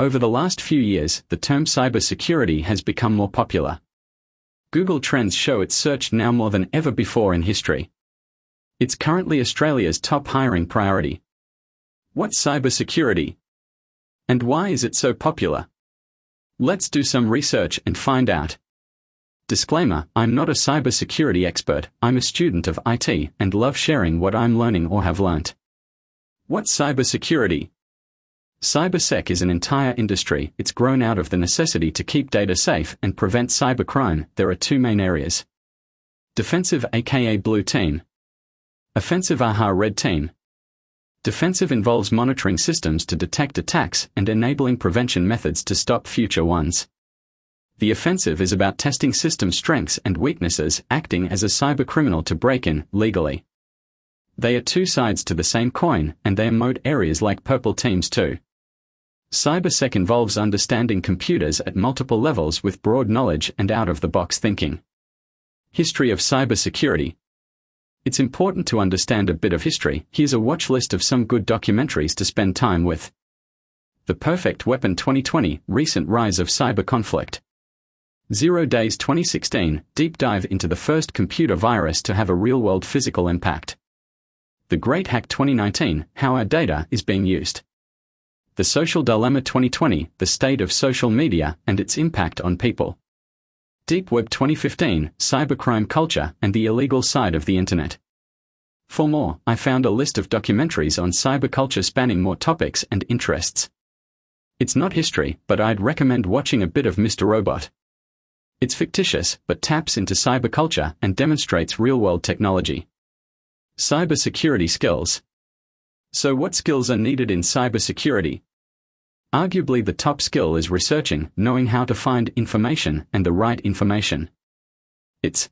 Over the last few years, the term cybersecurity has become more popular. Google Trends show it's searched now more than ever before in history. It's currently Australia's top hiring priority. What's cybersecurity? And why is it so popular? Let's do some research and find out. Disclaimer I'm not a cybersecurity expert, I'm a student of IT and love sharing what I'm learning or have learnt. What's cybersecurity? Cybersec is an entire industry, it's grown out of the necessity to keep data safe and prevent cybercrime. There are two main areas defensive, aka blue team, offensive, aha, red team. Defensive involves monitoring systems to detect attacks and enabling prevention methods to stop future ones. The offensive is about testing system strengths and weaknesses, acting as a cybercriminal to break in legally. They are two sides to the same coin, and they emote areas like purple teams too. Cybersec involves understanding computers at multiple levels with broad knowledge and out of the box thinking. History of cybersecurity. It's important to understand a bit of history. Here's a watch list of some good documentaries to spend time with. The Perfect Weapon 2020 Recent Rise of Cyber Conflict. Zero Days 2016 Deep dive into the first computer virus to have a real world physical impact. The Great Hack 2019 How Our Data is Being Used. The Social Dilemma 2020 The State of Social Media and Its Impact on People. Deep Web 2015 Cybercrime Culture and the Illegal Side of the Internet. For more, I found a list of documentaries on cyberculture spanning more topics and interests. It's not history, but I'd recommend watching a bit of Mr. Robot. It's fictitious, but taps into cyberculture and demonstrates real world technology. Cybersecurity skills. So, what skills are needed in cybersecurity? Arguably the top skill is researching, knowing how to find information and the right information. It's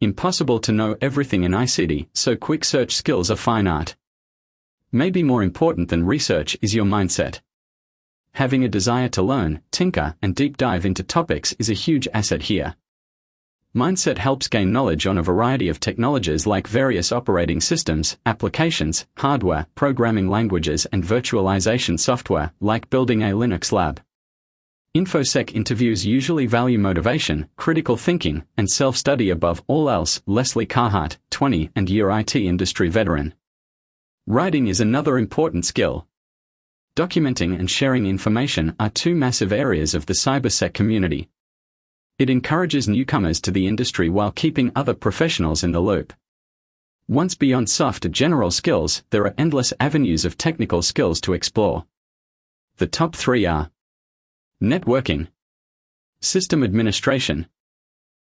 impossible to know everything in ICT, so quick search skills are fine art. Maybe more important than research is your mindset. Having a desire to learn, tinker, and deep dive into topics is a huge asset here. Mindset helps gain knowledge on a variety of technologies like various operating systems, applications, hardware, programming languages, and virtualization software, like building a Linux lab. InfoSec interviews usually value motivation, critical thinking, and self study above all else. Lesley Carhart, 20 and year IT industry veteran. Writing is another important skill. Documenting and sharing information are two massive areas of the cybersec community. It encourages newcomers to the industry while keeping other professionals in the loop. Once beyond soft general skills, there are endless avenues of technical skills to explore. The top three are networking, system administration,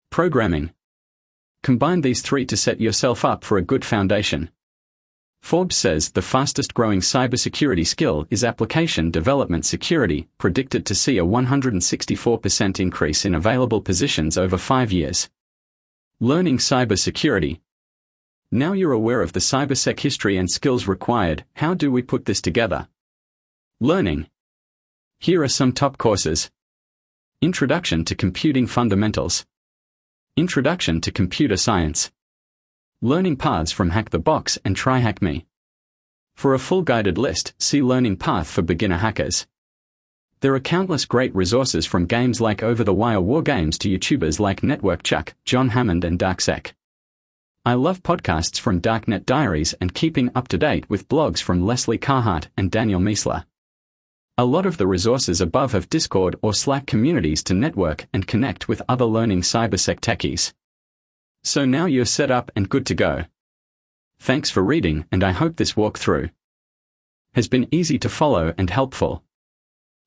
programming. Combine these three to set yourself up for a good foundation. Forbes says the fastest growing cybersecurity skill is application development security, predicted to see a 164% increase in available positions over five years. Learning cybersecurity. Now you're aware of the cybersec history and skills required, how do we put this together? Learning. Here are some top courses Introduction to Computing Fundamentals, Introduction to Computer Science. Learning paths from Hack the Box and Try Hack Me. For a full guided list, see Learning Path for Beginner Hackers. There are countless great resources from games like Over the Wire War Games to YouTubers like Network Chuck, John Hammond, and DarkSec. I love podcasts from Darknet Diaries and keeping up to date with blogs from Lesley Carhart and Daniel Miessler. A lot of the resources above have Discord or Slack communities to network and connect with other learning cybersec techies. So now you're set up and good to go. Thanks for reading and I hope this walkthrough has been easy to follow and helpful.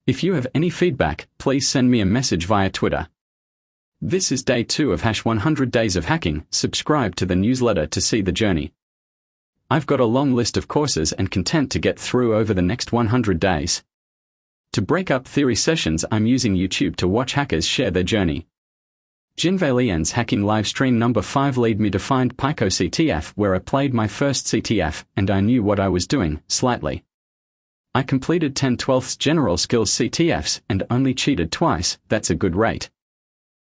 If you have any feedback, please send me a message via Twitter. This is day 2 of hash 100 days of hacking. Subscribe to the newsletter to see the journey. I've got a long list of courses and content to get through over the next 100 days. To break up theory sessions, I'm using YouTube to watch hackers share their journey. Gynvael hacking livestream number 5 lead me to find Pico CTF where I played my first CTF and I knew what I was doing, slightly. I completed 10 12ths general skills CTFs and only cheated twice, that's a good rate.